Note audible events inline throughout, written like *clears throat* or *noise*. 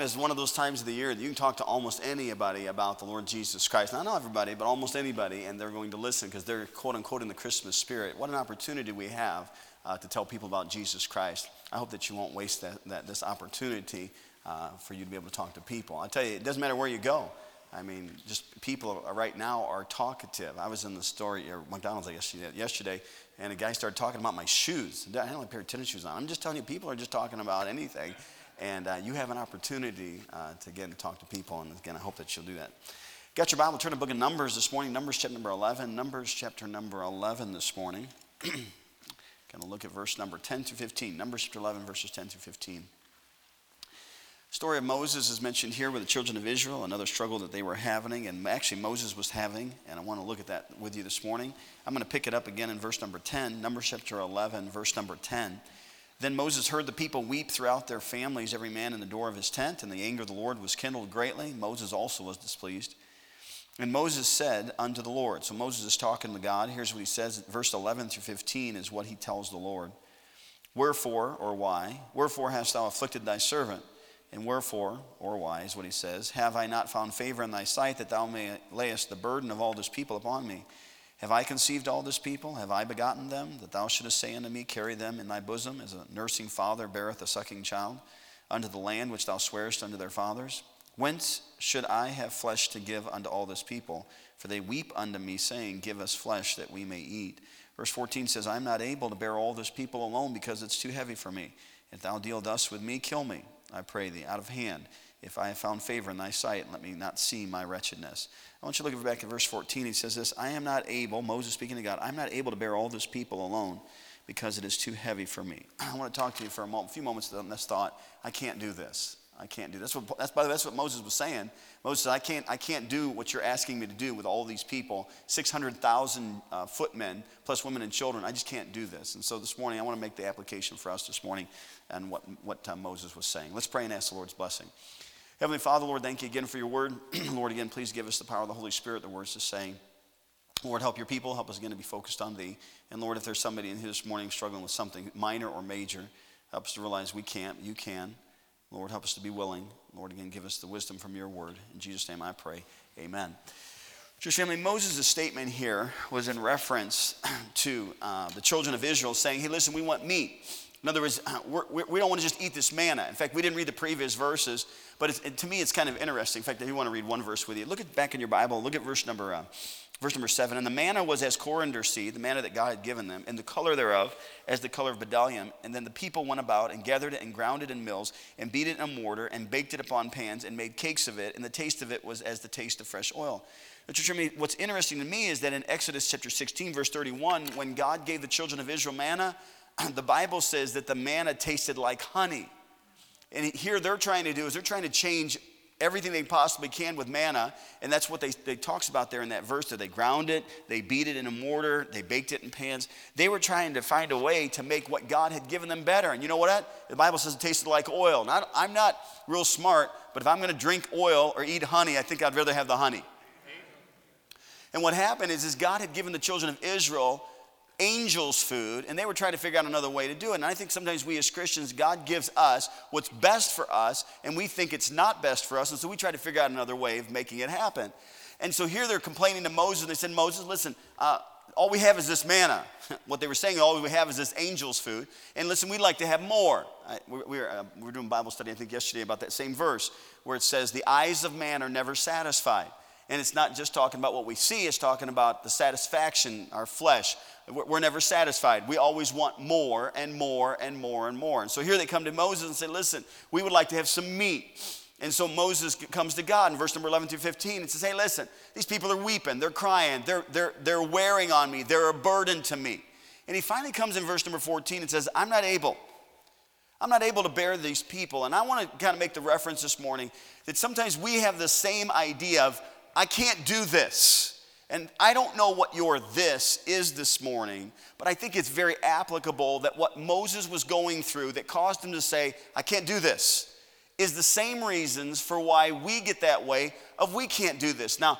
is one of those times of the year that you can talk to almost anybody about the Lord Jesus Christ. Not everybody, but almost anybody, and they're going to listen because they're quote unquote in the Christmas spirit. What an opportunity we have uh, to tell people about Jesus Christ. I hope that you won't waste that, that this opportunity uh, for you to be able to talk to people. I tell you, it doesn't matter where you go. I mean, just people right now are talkative. I was in the store at McDonald's yesterday, yesterday, and a guy started talking about my shoes. I don't have a pair of tennis shoes on. I'm just telling you, people are just talking about anything. And uh, you have an opportunity uh, to get and talk to people. And again, I hope that you'll do that. Got your Bible? Turn to book of Numbers this morning. Numbers chapter number 11. Numbers chapter number 11 this morning. *clears throat* Going to look at verse number 10 through 15. Numbers chapter 11, verses 10 through 15. Story of Moses is mentioned here with the children of Israel, another struggle that they were having, and actually Moses was having, and I want to look at that with you this morning. I'm going to pick it up again in verse number 10, Numbers chapter 11, verse number 10. Then Moses heard the people weep throughout their families, every man in the door of his tent, and the anger of the Lord was kindled greatly. Moses also was displeased. And Moses said unto the Lord, so Moses is talking to God. Here's what he says, verse 11 through 15 is what he tells the Lord. Wherefore, or why, wherefore hast thou afflicted thy servant? And wherefore, or why, is what he says, have I not found favor in thy sight that thou may layest the burden of all this people upon me? Have I conceived all this people? Have I begotten them? That thou shouldest say unto me, Carry them in thy bosom, as a nursing father beareth a sucking child, unto the land which thou swarest unto their fathers? Whence should I have flesh to give unto all this people? For they weep unto me, saying, Give us flesh that we may eat. Verse 14 says, I am not able to bear all this people alone because it's too heavy for me. If thou deal thus with me, kill me, I pray thee, out of hand. If I have found favor in thy sight, let me not see my wretchedness. I want you to look back at verse 14. He says this I am not able, Moses speaking to God, I'm not able to bear all this people alone because it is too heavy for me. *clears throat* I want to talk to you for a, moment, few moments on this thought. I can't do this. I can't do this. That's, what, that's, by the way, that's what Moses was saying. Moses said, I can't, I can't do what you're asking me to do with all these people 600,000 uh, footmen, plus women and children. I just can't do this. And so this morning, I want to make the application for us this morning and what, what uh, Moses was saying. Let's pray and ask the Lord's blessing. Heavenly Father, Lord, thank you again for your word. *clears throat* Lord, again, please give us the power of the Holy Spirit, the words to saying. Lord, help your people. Help us again to be focused on thee. And Lord, if there's somebody in here this morning struggling with something minor or major, help us to realize we can't, you can. Lord, help us to be willing. Lord, again, give us the wisdom from your word. In Jesus' name I pray. Amen. Church family, Moses' statement here was in reference *clears throat* to uh, the children of Israel saying, hey, listen, we want meat. In other words, we're, we do not want to just eat this manna. In fact, we didn't read the previous verses, but it, to me, it's kind of interesting. In fact, if you want to read one verse with you, look at back in your Bible. Look at verse number uh, verse number seven. And the manna was as coriander seed, the manna that God had given them, and the color thereof as the color of bdellium. And then the people went about and gathered it and ground it in mills and beat it in a mortar and baked it upon pans and made cakes of it. And the taste of it was as the taste of fresh oil. What's interesting to me is that in Exodus chapter 16, verse 31, when God gave the children of Israel manna, *clears throat* the Bible says that the manna tasted like honey. And here they're trying to do is they're trying to change everything they possibly can with manna. And that's what they, they talks about there in that verse that they ground it, they beat it in a mortar, they baked it in pans. They were trying to find a way to make what God had given them better. And you know what? The Bible says it tasted like oil. Now, I'm not real smart, but if I'm going to drink oil or eat honey, I think I'd rather have the honey. And what happened is, is God had given the children of Israel angels food, and they were trying to figure out another way to do it. And I think sometimes we as Christians, God gives us what's best for us, and we think it's not best for us, and so we try to figure out another way of making it happen. And so here they're complaining to Moses, and they said, Moses, listen, uh, all we have is this manna. *laughs* what they were saying, all we have is this angel's food. And listen, we'd like to have more. I, we, we, were, uh, we were doing Bible study, I think, yesterday about that same verse where it says, The eyes of man are never satisfied. And it's not just talking about what we see, it's talking about the satisfaction, our flesh. We're never satisfied. We always want more and more and more and more. And so here they come to Moses and say, Listen, we would like to have some meat. And so Moses comes to God in verse number 11 through 15 and says, Hey, listen, these people are weeping, they're crying, they're, they're, they're wearing on me, they're a burden to me. And he finally comes in verse number 14 and says, I'm not able. I'm not able to bear these people. And I want to kind of make the reference this morning that sometimes we have the same idea of, I can't do this. And I don't know what your this is this morning, but I think it's very applicable that what Moses was going through that caused him to say, I can't do this, is the same reasons for why we get that way of we can't do this. Now,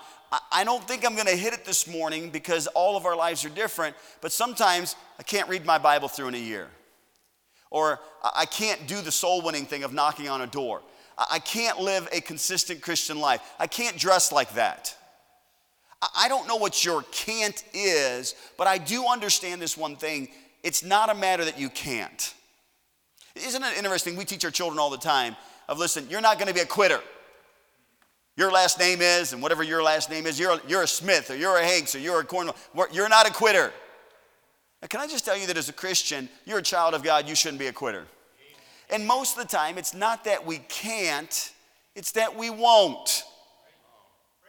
I don't think I'm going to hit it this morning because all of our lives are different, but sometimes I can't read my Bible through in a year. Or I can't do the soul winning thing of knocking on a door. I can't live a consistent Christian life. I can't dress like that. I don't know what your can't is, but I do understand this one thing. It's not a matter that you can't. Isn't it interesting? We teach our children all the time of listen, you're not going to be a quitter. Your last name is, and whatever your last name is, you're a, you're a Smith or you're a Hanks or you're a Cornwell. You're not a quitter. Now, can I just tell you that as a Christian, you're a child of God, you shouldn't be a quitter. And most of the time, it's not that we can't, it's that we won't.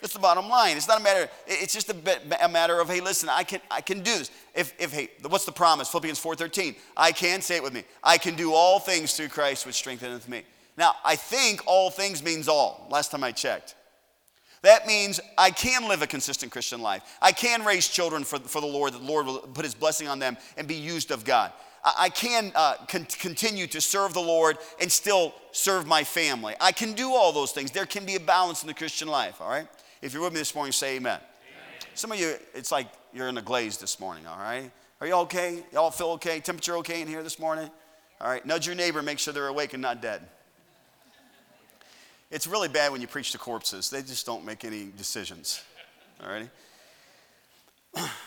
That's the bottom line. It's not a matter, it's just a, a, matter of, hey, listen, I can, I can do this. If, if, hey, what's the promise? Philippians 4.13. I can, say it with me. I can do all things through Christ which strengtheneth me. Now, I think all things means all, last time I checked. That means I can live a consistent Christian life. I can raise children for, for the Lord, the Lord will put his blessing on them and be used of God. I can uh, con- continue to serve the Lord and still serve my family. I can do all those things. There can be a balance in the Christian life, all right? If you're with me this morning, say amen. amen. Some of you, it's like you're in a glaze this morning, all right? Are you okay? Y'all feel okay? Temperature okay in here this morning? All right, nudge your neighbor, make sure they're awake and not dead. It's really bad when you preach to corpses, they just don't make any decisions, all right? *clears throat*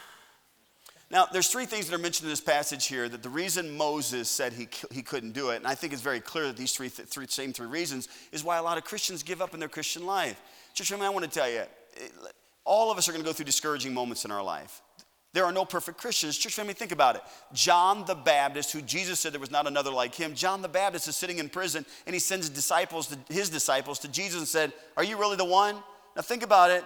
Now, there's three things that are mentioned in this passage here that the reason Moses said he, he couldn't do it, and I think it's very clear that these three, three, same three reasons, is why a lot of Christians give up in their Christian life. Church family, I want to tell you, eh, all of us are going to go through discouraging moments in our life. There are no perfect Christians. Church family, think about it. John the Baptist, who Jesus said there was not another like him, John the Baptist is sitting in prison and he sends disciples to, his disciples to Jesus and said, Are you really the one? Now think about it.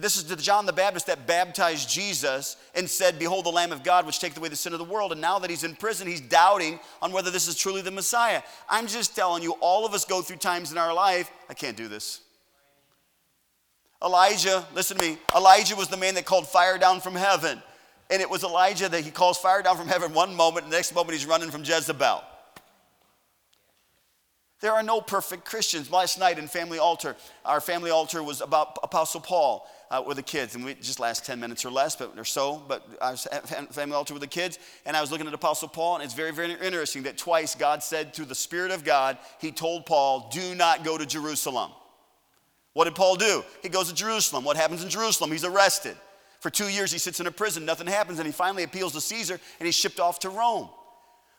This is to John the Baptist that baptized Jesus and said, Behold the Lamb of God, which taketh away the sin of the world. And now that he's in prison, he's doubting on whether this is truly the Messiah. I'm just telling you, all of us go through times in our life, I can't do this. Elijah, listen to me, Elijah was the man that called fire down from heaven. And it was Elijah that he calls fire down from heaven one moment, and the next moment he's running from Jezebel. There are no perfect Christians. Last night in family altar, our family altar was about Apostle Paul uh, with the kids, and we just last 10 minutes or less, but or so. But I was at family altar with the kids, and I was looking at Apostle Paul, and it's very, very interesting that twice God said through the Spirit of God, He told Paul, "Do not go to Jerusalem." What did Paul do? He goes to Jerusalem. What happens in Jerusalem? He's arrested. For two years, he sits in a prison. Nothing happens, and he finally appeals to Caesar, and he's shipped off to Rome.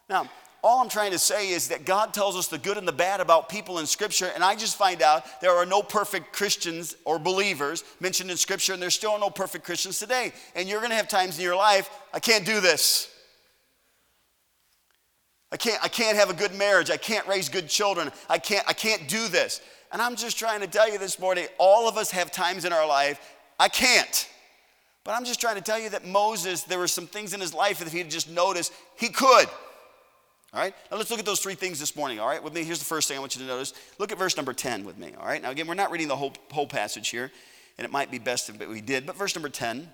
Now, all I'm trying to say is that God tells us the good and the bad about people in Scripture, and I just find out there are no perfect Christians or believers mentioned in Scripture, and there's still no perfect Christians today. And you're going to have times in your life, I can't do this. I can't, I can't have a good marriage. I can't raise good children. I can't, I can't do this. And I'm just trying to tell you this morning, all of us have times in our life, I can't. But I'm just trying to tell you that Moses, there were some things in his life that if he had just noticed, he could. All right? Now let's look at those three things this morning, all right? With me, here's the first thing I want you to notice. Look at verse number 10 with me, all right? Now, again, we're not reading the whole, whole passage here, and it might be best if we did, but verse number 10,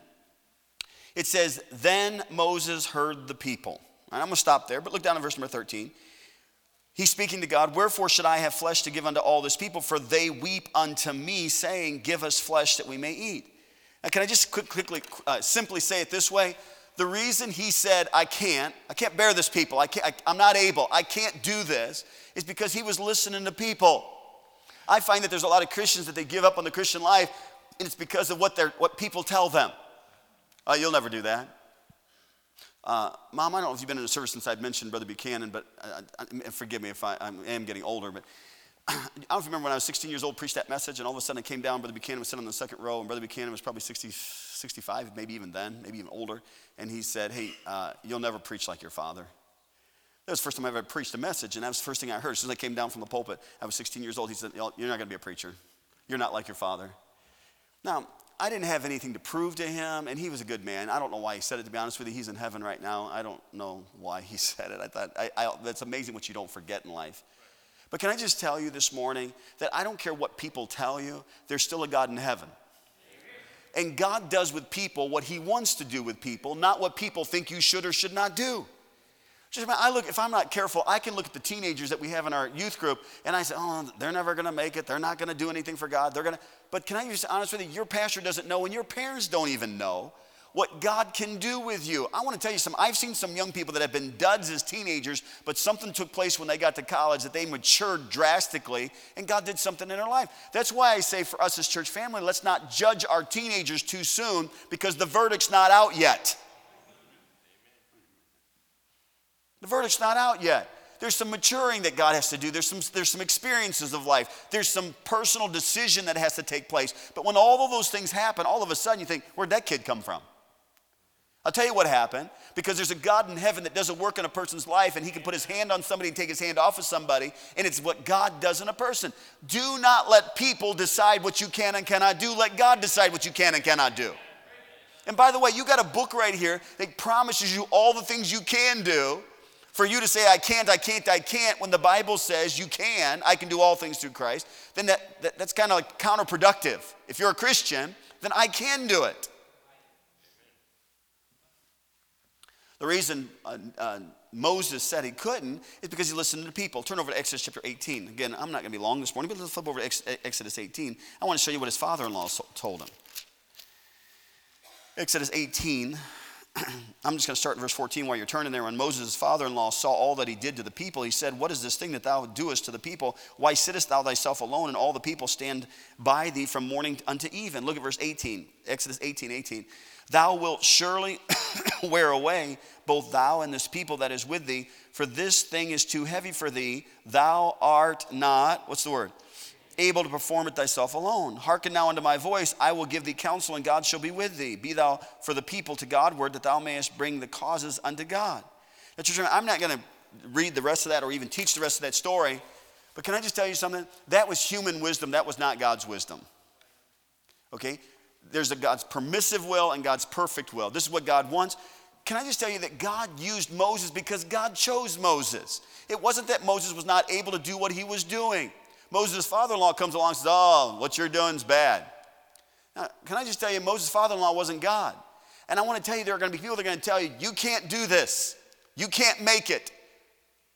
it says, Then Moses heard the people. I'm going to stop there, but look down at verse number 13. He's speaking to God, Wherefore should I have flesh to give unto all this people? For they weep unto me, saying, Give us flesh that we may eat. Now, can I just quick, quickly, uh, simply say it this way? The reason he said, I can't, I can't bear this people, I can't, I, I'm not able, I can't do this, is because he was listening to people. I find that there's a lot of Christians that they give up on the Christian life, and it's because of what, they're, what people tell them. Uh, you'll never do that. Uh, Mom, I don't know if you've been in a service since I've mentioned Brother Buchanan, but uh, forgive me if I, I am getting older, but I don't remember when I was 16 years old, preached that message, and all of a sudden it came down, Brother Buchanan was sitting on the second row, and Brother Buchanan was probably 60, 65, maybe even then, maybe even older. And he said, Hey, uh, you'll never preach like your father. That was the first time I ever preached a message, and that was the first thing I heard. As soon as I came down from the pulpit, I was 16 years old. He said, You're not going to be a preacher. You're not like your father. Now, I didn't have anything to prove to him, and he was a good man. I don't know why he said it, to be honest with you. He's in heaven right now. I don't know why he *laughs* said it. I thought, I, I, that's amazing what you don't forget in life. But can I just tell you this morning that I don't care what people tell you, there's still a God in heaven. And God does with people what He wants to do with people, not what people think you should or should not do. Just, I look, if I'm not careful, I can look at the teenagers that we have in our youth group and I say, oh, they're never going to make it. They're not going to do anything for God. They're to. But can I be honest with you? Your pastor doesn't know, and your parents don't even know what God can do with you. I want to tell you some, I've seen some young people that have been duds as teenagers, but something took place when they got to college that they matured drastically and God did something in their life. That's why I say for us as church family, let's not judge our teenagers too soon because the verdict's not out yet. The verdict's not out yet. There's some maturing that God has to do. There's some, there's some experiences of life. There's some personal decision that has to take place. But when all of those things happen, all of a sudden you think, where'd that kid come from? I'll tell you what happened because there's a God in heaven that doesn't work in a person's life and he can put his hand on somebody and take his hand off of somebody, and it's what God does in a person. Do not let people decide what you can and cannot do. Let God decide what you can and cannot do. And by the way, you got a book right here that promises you all the things you can do. For you to say, I can't, I can't, I can't, when the Bible says you can, I can do all things through Christ, then that, that that's kind of like counterproductive. If you're a Christian, then I can do it. The reason uh, uh, Moses said he couldn't is because he listened to the people. Turn over to Exodus chapter 18. Again, I'm not going to be long this morning, but let's flip over to Exodus 18. I want to show you what his father in law told him. Exodus 18. *clears throat* I'm just going to start in verse 14 while you're turning there. When Moses' father in law saw all that he did to the people, he said, What is this thing that thou doest to the people? Why sittest thou thyself alone, and all the people stand by thee from morning unto even? Look at verse 18, Exodus 18 18. Thou wilt surely *coughs* wear away both thou and this people that is with thee, for this thing is too heavy for thee. Thou art not, what's the word? Able to perform it thyself alone. Hearken now unto my voice, I will give thee counsel, and God shall be with thee. Be thou for the people to Godward, that thou mayest bring the causes unto God. Now, I'm not going to read the rest of that or even teach the rest of that story, but can I just tell you something? That was human wisdom, that was not God's wisdom. Okay? There's a God's permissive will and God's perfect will. This is what God wants. Can I just tell you that God used Moses because God chose Moses? It wasn't that Moses was not able to do what he was doing. Moses' father in law comes along and says, Oh, what you're doing is bad. Now, can I just tell you, Moses' father in law wasn't God. And I want to tell you, there are going to be people that are going to tell you, You can't do this, you can't make it.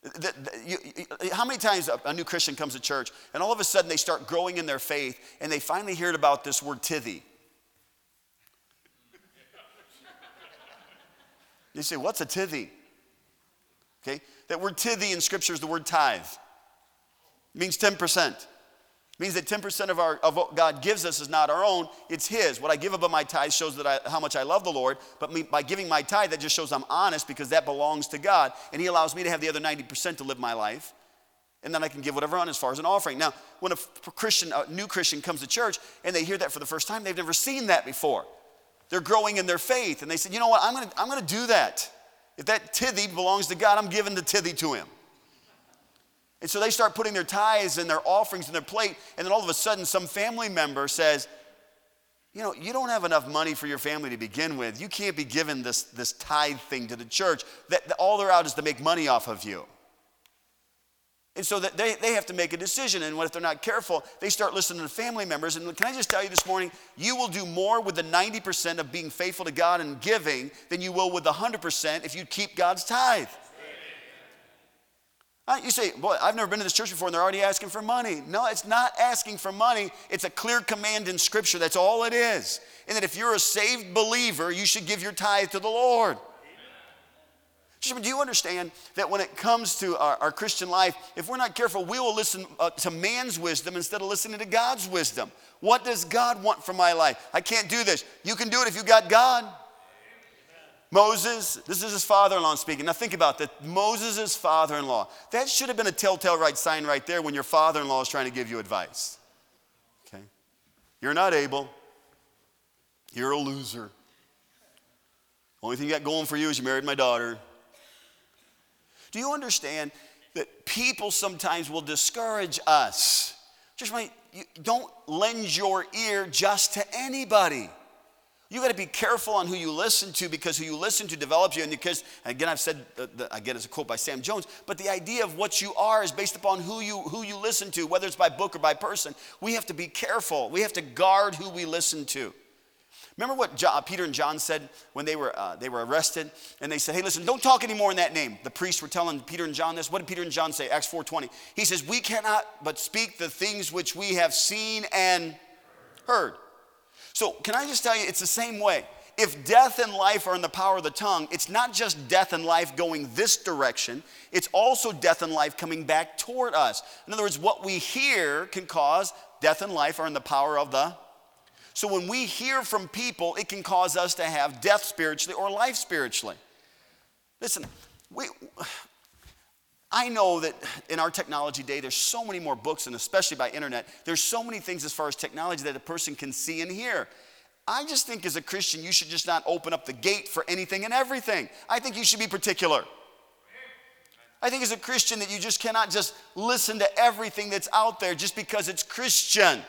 The, the, you, how many times a, a, new Christian comes to church and all of a sudden they start growing in their faith and they finally heard about this word tithy? You say, what's a tithy? Okay, that word tithy in scripture is the word tithe. Means 10%. It means that 10% of, our, of what God gives us is not our own, it's His. What I give above my tithe shows that I, how much I love the Lord, but me, by giving my tithe, that just shows I'm honest because that belongs to God. And He allows me to have the other 90% to live my life. And then I can give whatever on as far as an offering. Now, when a Christian, a new Christian comes to church and they hear that for the first time, they've never seen that before. They're growing in their faith. And they said, you know what, I'm gonna, I'm gonna do that. If that tithe belongs to God, I'm giving the tithe to him. And so they start putting their tithes and their offerings in their plate, and then all of a sudden, some family member says, You know, you don't have enough money for your family to begin with. You can't be giving this, this tithe thing to the church. That, all they're out is to make money off of you. And so that they, they have to make a decision. And what if they're not careful? They start listening to family members. And can I just tell you this morning, you will do more with the 90% of being faithful to God and giving than you will with the 100% if you keep God's tithe. Uh, you say, boy, I've never been to this church before and they're already asking for money. No, it's not asking for money. It's a clear command in Scripture. That's all it is. And that if you're a saved believer, you should give your tithe to the Lord. Do you understand that when it comes to our, our Christian life, if we're not careful, we will listen uh, to man's wisdom instead of listening to God's wisdom? What does God want for my life? I can't do this. You can do it if you've got God. Moses, this is his father in law speaking. Now think about that. Moses' father in law. That should have been a telltale right sign right there when your father in law is trying to give you advice. Okay? You're not able. You're a loser. Only thing you got going for you is you married my daughter. Do you understand that people sometimes will discourage us? Just don't lend your ear just to anybody. You got to be careful on who you listen to because who you listen to develops you. And because, again, I've said, uh, the, again, it's a quote by Sam Jones, but the idea of what you are is based upon who you, who you listen to, whether it's by book or by person. We have to be careful. We have to guard who we listen to. Remember what John, Peter and John said when they were, uh, they were arrested? And they said, hey, listen, don't talk anymore in that name. The priests were telling Peter and John this. What did Peter and John say? Acts 4.20. He says, we cannot but speak the things which we have seen and heard. So can I just tell you, it's the same way. if death and life are in the power of the tongue, it's not just death and life going this direction, it's also death and life coming back toward us. In other words, what we hear can cause death and life are in the power of the. So when we hear from people, it can cause us to have death spiritually or life spiritually. Listen, we, I know that in our technology day, there's so many more books, and especially by internet, there's so many things as far as technology that a person can see and hear. I just think as a Christian, you should just not open up the gate for anything and everything. I think you should be particular. I think as a Christian that you just cannot just listen to everything that's out there just because it's Christian.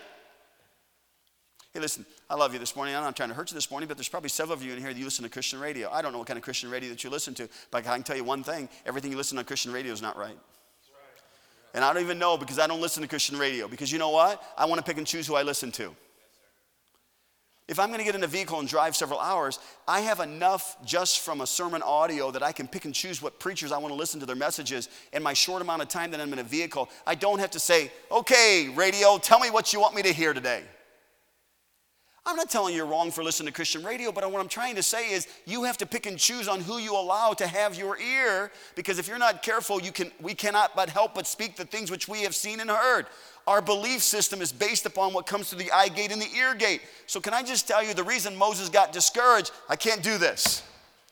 Hey, listen, I love you this morning. I'm not trying to hurt you this morning, but there's probably several of you in here that you listen to Christian radio. I don't know what kind of Christian radio that you listen to, but I can tell you one thing everything you listen on Christian radio is not right. And I don't even know because I don't listen to Christian radio. Because you know what? I want to pick and choose who I listen to. If I'm going to get in a vehicle and drive several hours, I have enough just from a sermon audio that I can pick and choose what preachers I want to listen to their messages in my short amount of time that I'm in a vehicle. I don't have to say, okay, radio, tell me what you want me to hear today. I'm not telling you you're wrong for listening to Christian radio, but what I'm trying to say is you have to pick and choose on who you allow to have your ear, because if you're not careful, you can, we cannot but help but speak the things which we have seen and heard. Our belief system is based upon what comes through the eye gate and the ear gate. So, can I just tell you the reason Moses got discouraged? I can't do this.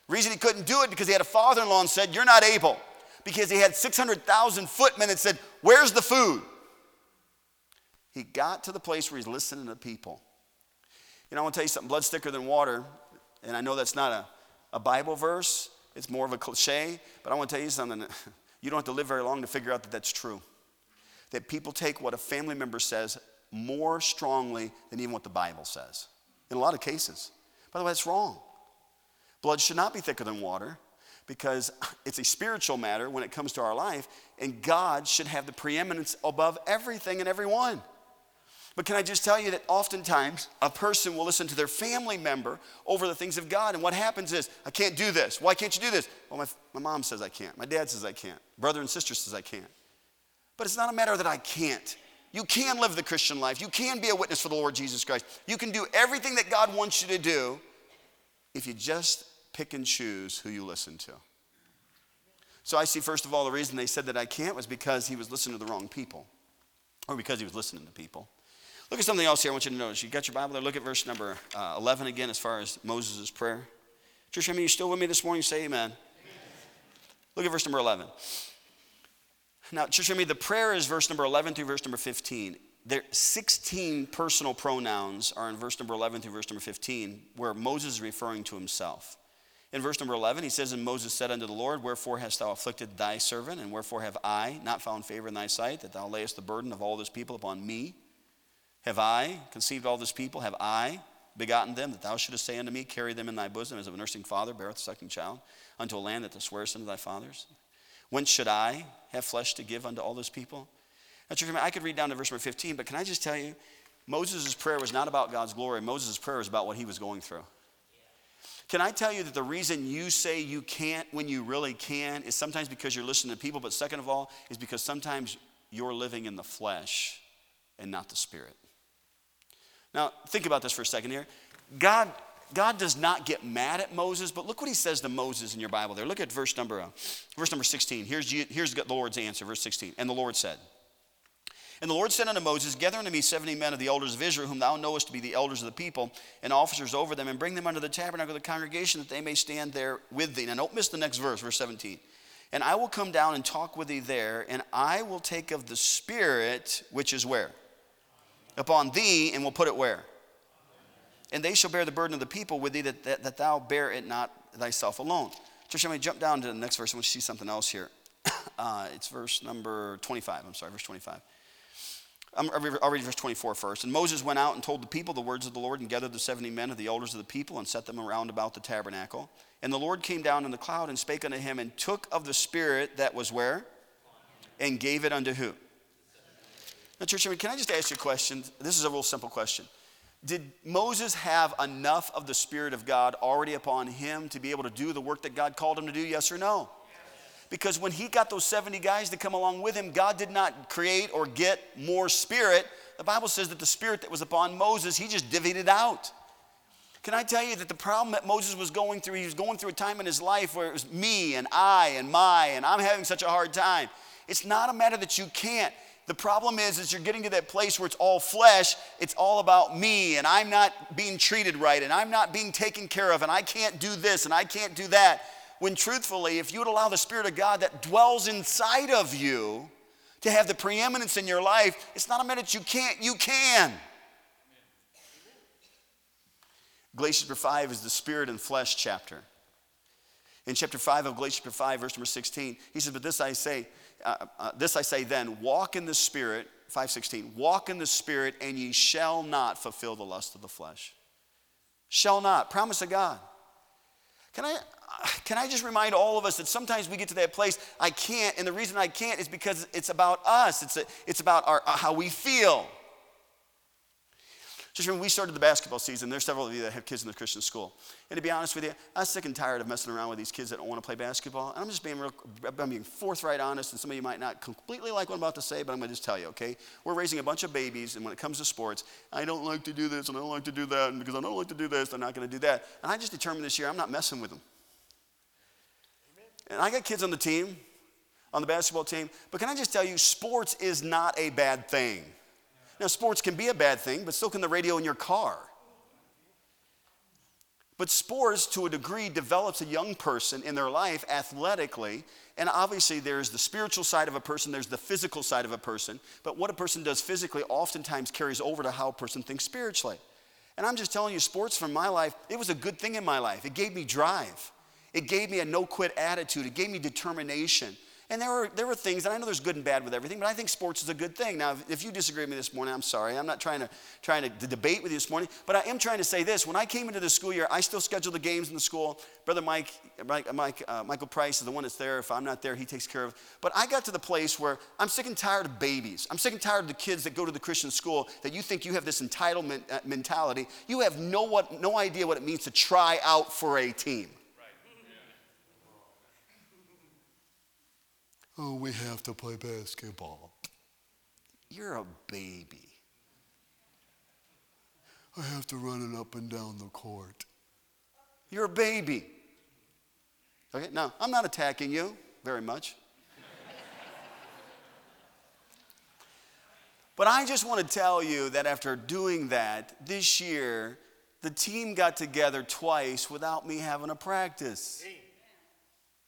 Reason he couldn't do it because he had a father in law and said, You're not able. Because he had 600,000 footmen that said, Where's the food? He got to the place where he's listening to people. You know, I want to tell you something blood's thicker than water. And I know that's not a, a Bible verse, it's more of a cliche, but I want to tell you something. *laughs* You don't have to live very long to figure out that that's true that people take what a family member says more strongly than even what the Bible says. In a lot of cases. By the way, that's wrong. Blood should not be thicker than water because *laughs* it's a spiritual matter when it comes to our life, and God should have the preeminence above everything and everyone. But can I just tell you that oftentimes a person will listen to their family member over the things of God, and what happens is, I can't do this. Why can't you do this? Well, my, my mom says I can't. My dad says I can't. Brother and sister says I can't. But it's not a matter that I can't. You can live the Christian life. You can be a witness for the Lord Jesus Christ. You can do everything that God wants you to do if you just pick and choose who you listen to. So I see, first of all, the reason they said that I can't was because he was listening to the wrong people, or because he was listening to people. Look at something else here I want you to notice. You got your Bible there? Look at verse number uh, 11 again as far as Moses' prayer. Church, I mean, you still with me this morning? Say amen. amen. Look at verse number 11. Now, church, I mean, the prayer is verse number 11 through verse number 15. There 16 personal pronouns are in verse number 11 through verse number 15, where Moses is referring to himself. In verse number 11, he says, And Moses said unto the Lord, Wherefore hast thou afflicted thy servant, and wherefore have I not found favor in thy sight, that thou layest the burden of all this people upon me? Have I conceived all this people? Have I begotten them, that thou shouldest say unto me, Carry them in thy bosom, as of a nursing father beareth a sucking child, unto a land that thou swearest unto thy fathers? Whence should I have flesh to give unto all those people? Now, I could read down to verse number 15, but can I just tell you, Moses' prayer was not about God's glory. Moses' prayer was about what he was going through. Can I tell you that the reason you say you can't when you really can is sometimes because you're listening to people, but second of all, is because sometimes you're living in the flesh and not the spirit. Now, think about this for a second here. God God does not get mad at Moses, but look what he says to Moses in your Bible there. Look at verse number, uh, verse number 16. Here's, here's the Lord's answer, verse 16. And the Lord said, and the Lord said unto Moses, Gather unto me seventy men of the elders of Israel, whom thou knowest to be the elders of the people, and officers over them, and bring them unto the tabernacle of the congregation, that they may stand there with thee. Now don't miss the next verse, verse 17. And I will come down and talk with thee there, and I will take of the Spirit, which is where? Upon thee, and will put it where? and they shall bear the burden of the people with thee, that, that, that thou bear it not thyself alone. Church, I'm going to jump down to the next verse. I want you to see something else here. *coughs* Uh, it's verse number 25. I'm sorry, verse 25. I'm, I'll read verse 24 first. And Moses went out and told the people the words of the Lord and gathered the 70 men of the elders of the people and set them around about the tabernacle. And the Lord came down in the cloud and spake unto him and took of the Spirit that was where? And gave it unto who? Now, church, can I just ask you a question? This is a real simple question. Did Moses have enough of the Spirit of God already upon him to be able to do the work that God called him to do? Yes or no? Because when he got those 70 guys to come along with him, God did not create or get more spirit. The Bible says that the spirit that was upon Moses, he just divvied it out. Can I tell you that the problem that Moses was going through, he was going through a time in his life where it was me and I and my, and I'm having such a hard time. It's not a matter that you can't. The problem is, is you're getting to that place where it's all flesh. It's all about me, and I'm not being treated right, and I'm not being taken care of, and I can't do this, and I can't do that. When truthfully, if you would allow the Spirit of God that dwells inside of you to have the preeminence in your life, it's not a minute you can't, you can. Galatians 5 is the spirit and flesh chapter. In chapter 5 of Galatians 5, verse number 16, he says, But this I say, uh, uh, this I say then, walk in the spirit, 516, walk in the spirit, and ye shall not fulfill the lust of the flesh. Shall not, promise of God. Can I, can I just remind all of us that sometimes we get to that place, I can't, and the reason I can't is because it's about us, it's, a, it's about our, how we feel. Just remember, we started the basketball season. There's several of you that have kids in the Christian school. And to be honest with you, I'm sick and tired of messing around with these kids that don't want to play basketball. And I'm just being real, I'm being forthright honest, and some of you might not completely like what I'm about to say, but I'm going to just tell you, okay? We're raising a bunch of babies, and when it comes to sports, I don't like to do this, and I don't like to do that, and because I don't like to do this, I'm not going to do that. And I just determined this year I'm not messing with them. And I got kids on the team, on the basketball team, but can I just tell you, sports is not a bad thing. Now, sports can be a bad thing, but so can the radio in your car. But sports, to a degree, develops a young person in their life athletically. And obviously, there's the spiritual side of a person, there's the physical side of a person. But what a person does physically oftentimes carries over to how a person thinks spiritually. And I'm just telling you, sports from my life, it was a good thing in my life. It gave me drive, it gave me a no quit attitude, it gave me determination. And there were, there were things, and I know there's good and bad with everything, but I think sports is a good thing. Now, if, you disagree with me this morning, I'm sorry. I'm not trying to, trying to, debate with you this morning, but I am trying to say this. When I came into the school year, I still schedule the games in the school. Brother Mike, Mike, Mike uh, Michael Price is the one that's there. If I'm not there, he takes care of. But I got to the place where I'm sick and tired of babies. I'm sick and tired of the kids that go to the Christian school that you think you have this entitlement uh, mentality. You have no, what, no idea what it means to try out for a team. Oh, we have to play basketball. You're a baby. I have to run it up and down the court. You're a baby. Okay, now, I'm not attacking you very much. but I just want to tell you that after doing that, this year, the team got together twice without me having a practice.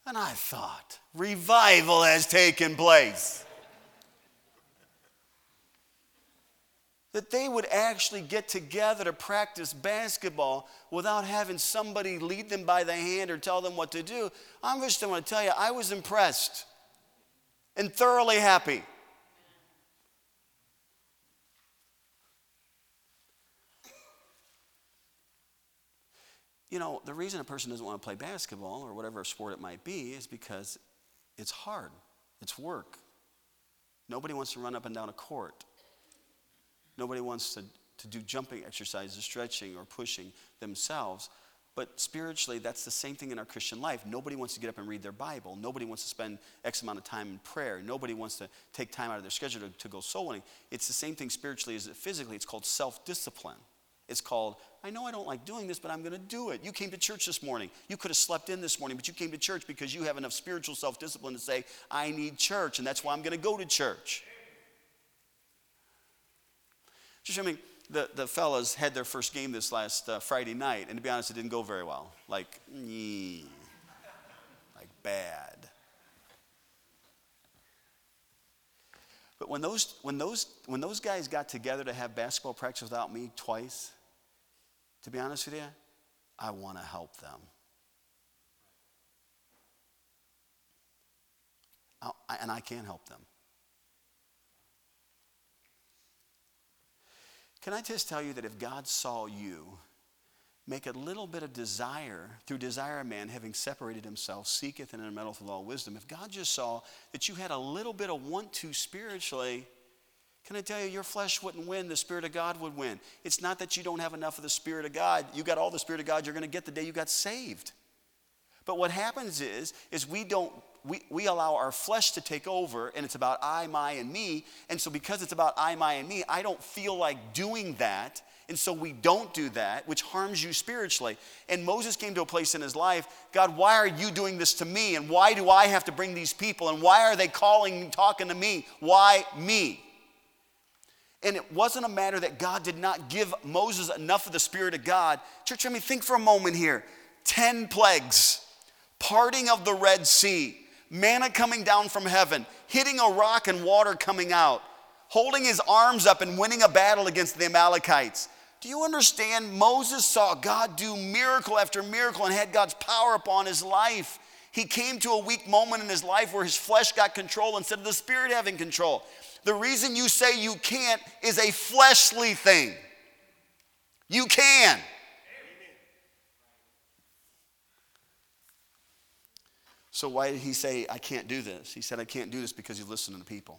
And I thought, revival has taken place. that they would actually get together to practice basketball without having somebody lead them by the hand or tell them what to do. I'm just going to tell you, I was impressed and thoroughly happy. You know, the reason a person doesn't want to play basketball or whatever sport it might be is because it's hard, it's work. Nobody wants to run up and down a court. Nobody wants to, to do jumping exercises, stretching, or pushing themselves. But spiritually, that's the same thing in our Christian life. Nobody wants to get up and read their Bible. Nobody wants to spend X amount of time in prayer. Nobody wants to take time out of their schedule to, to go soul winning. It's the same thing spiritually as physically. It's called self discipline. It's called, I know I don't like doing this, but I'm going to do it. You came to church this morning. You could have slept in this morning, but you came to church because you have enough spiritual self discipline to say, I need church, and that's why I'm going to go to church. Just I mean, the, the fellas had their first game this last uh, Friday night, and to be honest, it didn't go very well. Like, like bad. But when those, when, those, when those guys got together to have basketball practice without me twice, to be honest with you, I want to help them. I, and I can't help them. Can I just tell you that if God saw you make a little bit of desire, through desire, man having separated himself, seeketh and intermeddleth with all wisdom, if God just saw that you had a little bit of want to spiritually, can I tell you, your flesh wouldn't win, the Spirit of God would win. It's not that you don't have enough of the Spirit of God. You got all the Spirit of God you're going to get the day you got saved. But what happens is, is we don't we, we allow our flesh to take over, and it's about I, my, and me. And so, because it's about I, my, and me, I don't feel like doing that. And so we don't do that, which harms you spiritually. And Moses came to a place in his life God, why are you doing this to me? And why do I have to bring these people? And why are they calling, and talking to me? Why me? And it wasn't a matter that God did not give Moses enough of the Spirit of God. Church, I mean, think for a moment here 10 plagues, parting of the Red Sea, manna coming down from heaven, hitting a rock and water coming out, holding his arms up and winning a battle against the Amalekites. Do you understand? Moses saw God do miracle after miracle and had God's power upon his life. He came to a weak moment in his life where his flesh got control instead of the spirit having control. The reason you say you can't is a fleshly thing. You can. So, why did he say, I can't do this? He said, I can't do this because he's listening to people.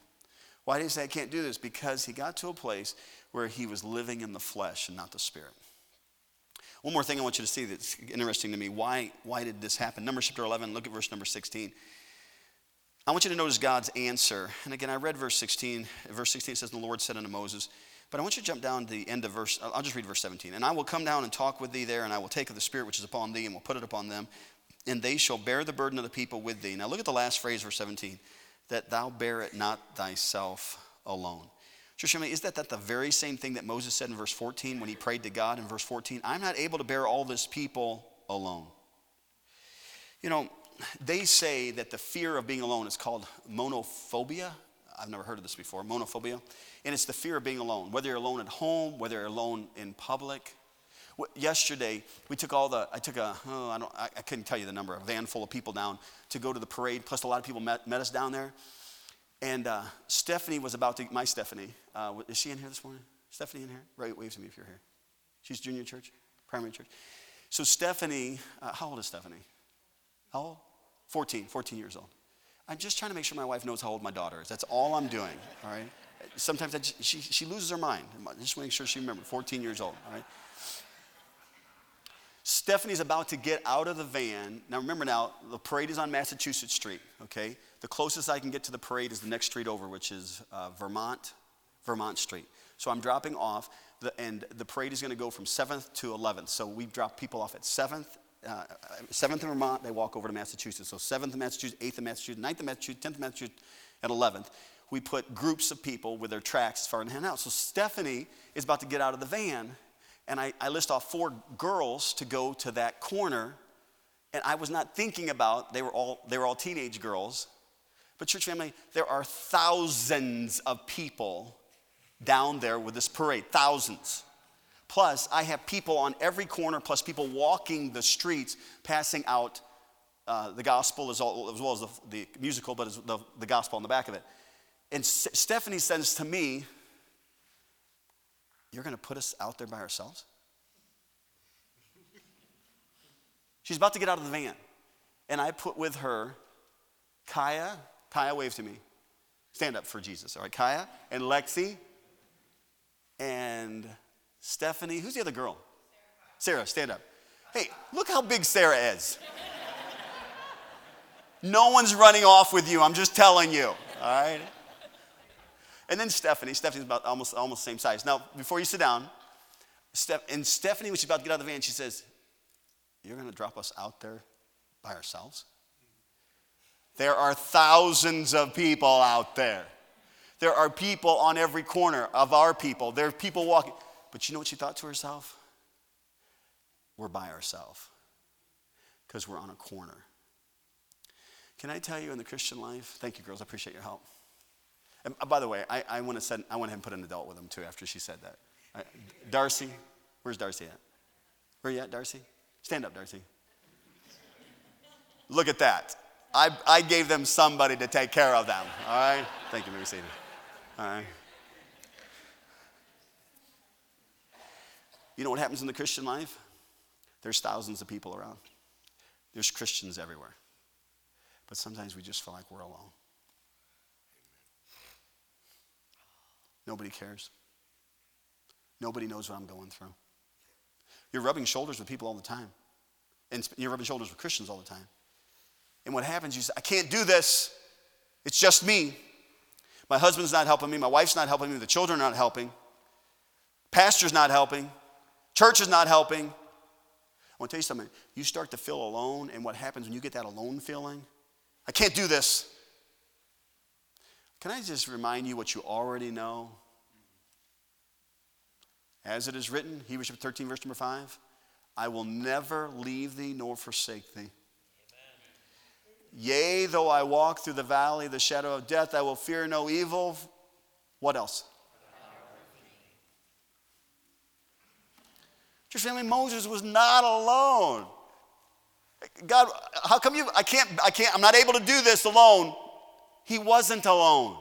Why did he say, I can't do this? Because he got to a place where he was living in the flesh and not the spirit. One more thing I want you to see that's interesting to me. Why, why did this happen? Numbers chapter 11, look at verse number 16. I want you to notice God's answer. And again, I read verse 16. Verse 16 says, The Lord said unto Moses, but I want you to jump down to the end of verse, uh, I'll just read verse 17. And I will come down and talk with thee there, and I will take of the Spirit which is upon thee, and will put it upon them, and they shall bear the burden of the people with thee. Now look at the last phrase, verse 17, that thou bear it not thyself alone. Church is that, that the very same thing that Moses said in verse 14 when he prayed to God in verse 14? I'm not able to bear all this people alone. You know, they say that the fear of being alone is called monophobia. I've never heard of this before, monophobia. And it's the fear of being alone, whether you're alone at home, whether you're alone in public. Yesterday, we took all the, I took a, oh, I, don't, I, I couldn't tell you the number, a van full of people down to go to the parade, plus a lot of people met, met us down there. And uh, Stephanie was about to, my Stephanie, uh, is she in here this morning? Stephanie in here? Right, wave to me if you're here. She's junior church, primary church. So Stephanie, uh, how old is Stephanie? How old? 14, 14 years old. I'm just trying to make sure my wife knows how old my daughter is. That's all I'm doing, all right? Sometimes I, she, she loses her mind. I just make sure she remembers, 14 years old, all right? Stephanie's about to get out of the van. Now, remember now, the parade is on Massachusetts Street, okay? The closest I can get to the parade is the next street over, which is uh, Vermont, Vermont Street. So I'm dropping off, the, and the parade is going to go from 7th to 11th. So we drop people off at 7th, uh, 7th in Vermont, they walk over to Massachusetts. So 7th in Massachusetts, 8th in Massachusetts, 9th in Massachusetts, 10th in Massachusetts, and 11th. We put groups of people with their tracks as far as hand out. So Stephanie is about to get out of the van and I, I list off four girls to go to that corner. And I was not thinking about, they were all, they were all teenage girls. But, church family, there are thousands of people down there with this parade, thousands. Plus, I have people on every corner, plus people walking the streets, passing out uh, the gospel as, all, as well as the, the musical, but the, the gospel on the back of it. And S- Stephanie says to me, you're going to put us out there by ourselves? She's about to get out of the van. And I put with her Kaya. Kaya, wave to me. Stand up for Jesus. All right, Kaya and Lexi and Stephanie. Who's the other girl? Sarah, stand up. Hey, look how big Sarah is. no one's running off with you. I'm just telling you. All right? And then Stephanie. Stephanie's about almost, almost the same size. Now, before you sit down, Steph, and Stephanie, when she's about to get out of the van, she says, You're going to drop us out there by ourselves? There are thousands of people out there. There are people on every corner of our people. There are people walking. But you know what she thought to herself? We're by ourselves because we're on a corner. Can I tell you in the Christian life? Thank you, girls. I appreciate your help. And uh, by the way, I, I want to I want him put an adult with them too after she said that. I, Darcy, where's Darcy at? Where are you at, Darcy? Stand up, Darcy. Look at that. I, I gave them somebody to take care of them. All right? Thank you, Mercedes. All right. You know what happens in the Christian life? There's thousands of people around. There's Christians everywhere. But sometimes we just feel like we're alone. Nobody cares. Nobody knows what I'm going through. You're rubbing shoulders with people all the time. And you're rubbing shoulders with Christians all the time. And what happens, you say, I can't do this. It's just me. My husband's not helping me. My wife's not helping me. The children are not helping. Pastor's not helping. Church is not helping. I want to tell you something. You start to feel alone, and what happens when you get that alone feeling? I can't do this. Can I just remind you what you already know? As it is written, Hebrews 13, verse number 5 I will never leave thee nor forsake thee. Yea, though I walk through the valley of the shadow of death, I will fear no evil. What else? Your family, Moses was not alone. God, how come you, I can't, I can't, I'm not able to do this alone. He wasn't alone.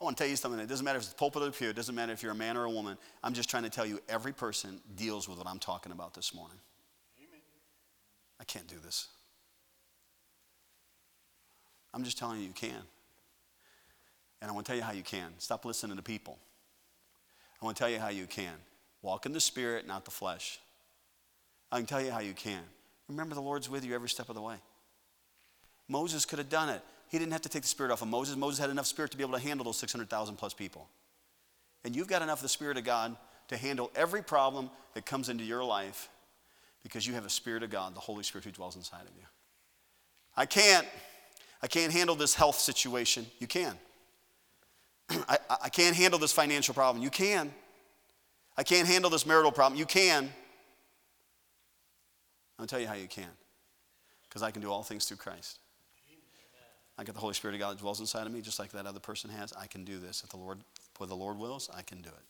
I want to tell you something. It doesn't matter if it's the pulpit or the pew. It doesn't matter if you're a man or a woman. I'm just trying to tell you every person deals with what I'm talking about this morning. Amen. I can't do this. I'm just telling you, you can. And I want to tell you how you can. Stop listening to people. I want to tell you how you can. Walk in the spirit, not the flesh. I can tell you how you can. Remember, the Lord's with you every step of the way. Moses could have done it. He didn't have to take the spirit off of Moses. Moses had enough spirit to be able to handle those 600,000 plus people. And you've got enough of the Spirit of God to handle every problem that comes into your life because you have a Spirit of God, the Holy Spirit who dwells inside of you. I can't. I can't handle this health situation. You can. I, I can't handle this financial problem. You can. I can't handle this marital problem. You can. I'll tell you how you can. Because I can do all things through Christ. I got the Holy Spirit of God that dwells inside of me, just like that other person has. I can do this. If the Lord, what the Lord wills, I can do it.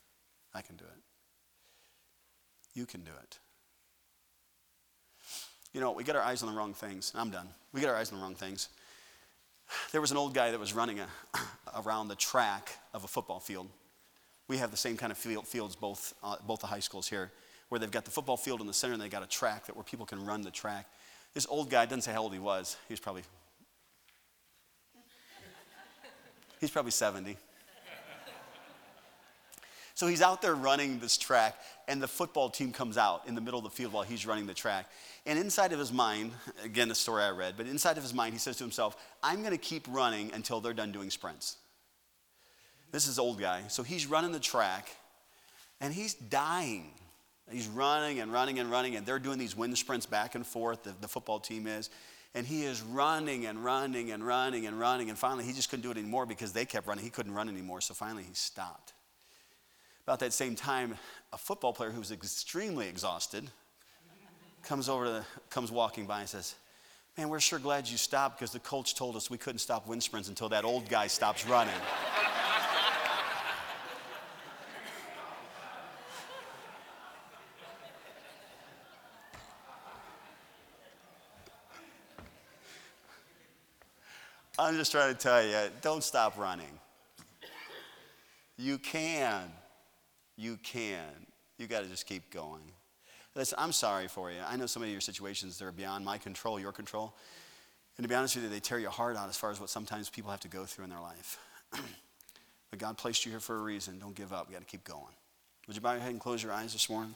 I can do it. You can do it. You know, we get our eyes on the wrong things. I'm done. We get our eyes on the wrong things. There was an old guy that was running a, *coughs* around the track of a football field. We have the same kind of field, fields, both, uh, both the high schools here, where they've got the football field in the center and they've got a track that where people can run the track. This old guy doesn't say how old he was. He was probably, he's probably 70. So he's out there running this track, and the football team comes out in the middle of the field while he's running the track. And inside of his mind, again, a story I read, but inside of his mind, he says to himself, I'm going to keep running until they're done doing sprints. This is old guy. So he's running the track, and he's dying. He's running and running and running, and they're doing these wind sprints back and forth, the, the football team is. And he is running and running and running and running. And finally, he just couldn't do it anymore because they kept running. He couldn't run anymore. So finally, he stopped. About that same time, a football player who was extremely exhausted comes over to, comes walking by and says, Man, we're sure glad you stopped because the coach told us we couldn't stop wind sprints until that old guy stops running. I'm just trying to tell you, don't stop running. You can. You can. You got to just keep going. Listen, I'm sorry for you. I know some of your situations that are beyond my control, your control. And to be honest with you, they tear your heart out as far as what sometimes people have to go through in their life. *clears throat* but God placed you here for a reason. Don't give up. You got to keep going. Would you bow your head and close your eyes this morning?